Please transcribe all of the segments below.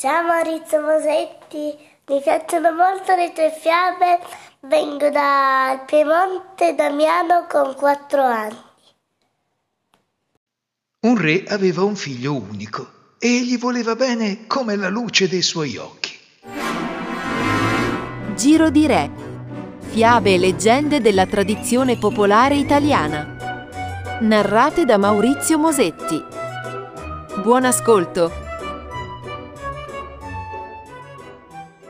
Ciao Maurizio Mosetti, mi piacciono molto le tue fiabe, vengo dal Piemonte Damiano con quattro anni. Un re aveva un figlio unico e gli voleva bene come la luce dei suoi occhi. Giro di Re. Fiabe e leggende della tradizione popolare italiana. Narrate da Maurizio Mosetti. Buon ascolto!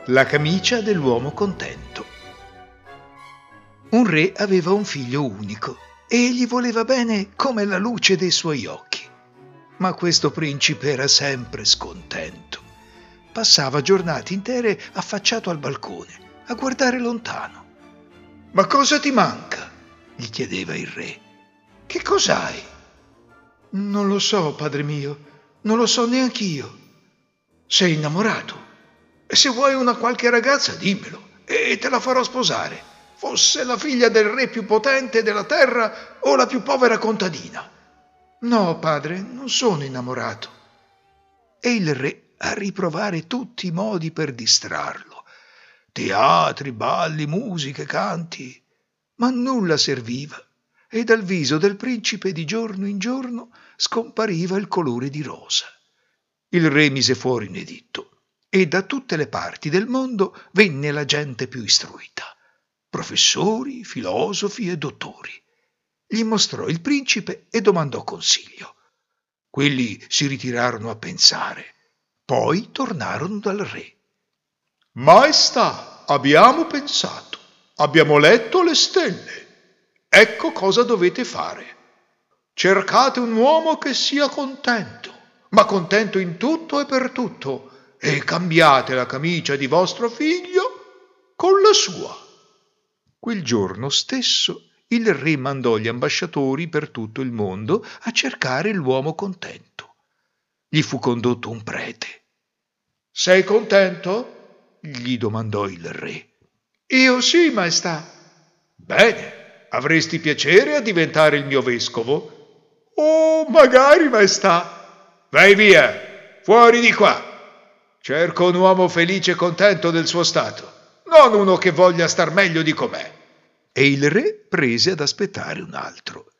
La camicia dell'uomo contento. Un re aveva un figlio unico e gli voleva bene come la luce dei suoi occhi. Ma questo principe era sempre scontento. Passava giornate intere affacciato al balcone, a guardare lontano. Ma cosa ti manca? gli chiedeva il re. Che cos'hai? Non lo so, padre mio, non lo so neanch'io. Sei innamorato? Se vuoi una qualche ragazza, dimmelo e te la farò sposare. Fosse la figlia del re più potente della terra o la più povera contadina. No, padre, non sono innamorato. E il re a riprovare tutti i modi per distrarlo. Teatri, balli, musiche, canti. Ma nulla serviva e dal viso del principe di giorno in giorno scompariva il colore di rosa. Il re mise fuori un editto e da tutte le parti del mondo venne la gente più istruita, professori, filosofi e dottori. Gli mostrò il principe e domandò consiglio. Quelli si ritirarono a pensare, poi tornarono dal re. Maestà, abbiamo pensato, abbiamo letto le stelle. Ecco cosa dovete fare. Cercate un uomo che sia contento, ma contento in tutto e per tutto, e cambiate la camicia di vostro figlio con la sua. Quel giorno stesso il re mandò gli ambasciatori per tutto il mondo a cercare l'uomo contento. Gli fu condotto un prete. Sei contento? gli domandò il re. Io sì, maestà. Bene, avresti piacere a diventare il mio vescovo? Oh, magari, maestà. Vai via, fuori di qua. Cerco un uomo felice e contento del suo stato, non uno che voglia star meglio di com'è. E il re prese ad aspettare un altro.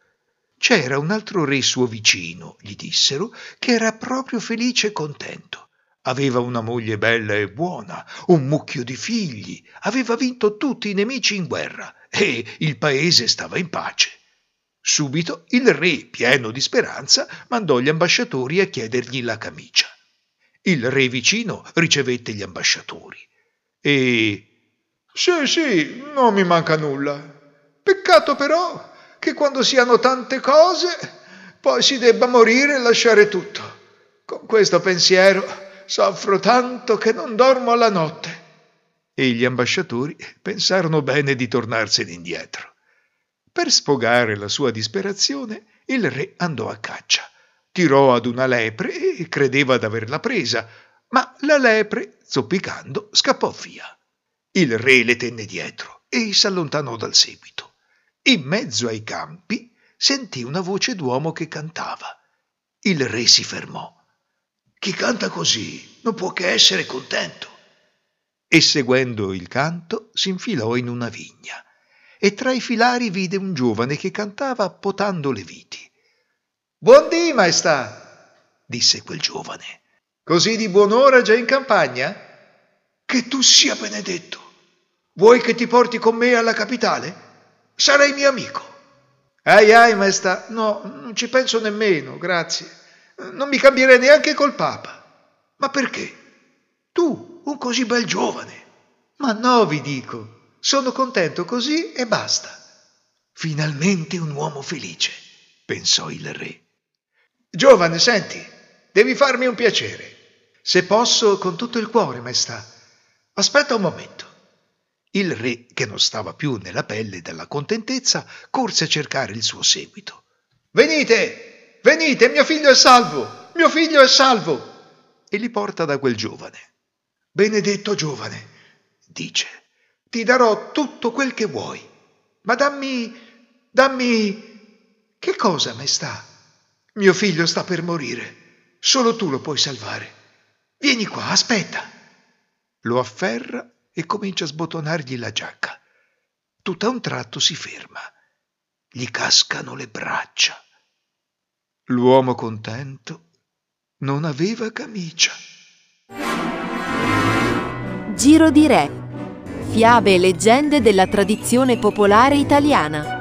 C'era un altro re suo vicino, gli dissero, che era proprio felice e contento. Aveva una moglie bella e buona, un mucchio di figli, aveva vinto tutti i nemici in guerra e il paese stava in pace. Subito il re, pieno di speranza, mandò gli ambasciatori a chiedergli la camicia. Il re vicino ricevette gli ambasciatori e... Sì, sì, non mi manca nulla. Peccato però che quando si hanno tante cose poi si debba morire e lasciare tutto. Con questo pensiero soffro tanto che non dormo alla notte. E gli ambasciatori pensarono bene di tornarsene indietro. Per sfogare la sua disperazione, il re andò a caccia tirò ad una lepre e credeva d'averla presa, ma la lepre, zoppicando, scappò via. Il re le tenne dietro e s'allontanò dal seguito. In mezzo ai campi sentì una voce d'uomo che cantava. Il re si fermò. Chi canta così non può che essere contento. E seguendo il canto si infilò in una vigna e tra i filari vide un giovane che cantava potando le viti. Buondì, maestà, disse quel giovane. Così di buon'ora già in campagna? Che tu sia benedetto. Vuoi che ti porti con me alla capitale? Sarai mio amico. Ai ai, maestà, no, non ci penso nemmeno, grazie. Non mi cambierei neanche col Papa. Ma perché? Tu, un così bel giovane. Ma no, vi dico, sono contento così e basta. Finalmente un uomo felice, pensò il re. Giovane, senti, devi farmi un piacere. Se posso, con tutto il cuore, maestà. Aspetta un momento. Il re, che non stava più nella pelle della contentezza, corse a cercare il suo seguito. Venite, venite, mio figlio è salvo, mio figlio è salvo. E li porta da quel giovane. Benedetto giovane, dice, ti darò tutto quel che vuoi, ma dammi, dammi... Che cosa, maestà? Mio figlio sta per morire. Solo tu lo puoi salvare. Vieni qua, aspetta. Lo afferra e comincia a sbotonargli la giacca. Tutto a un tratto si ferma. Gli cascano le braccia. L'uomo contento non aveva camicia. Giro di Re. Fiabe e leggende della tradizione popolare italiana.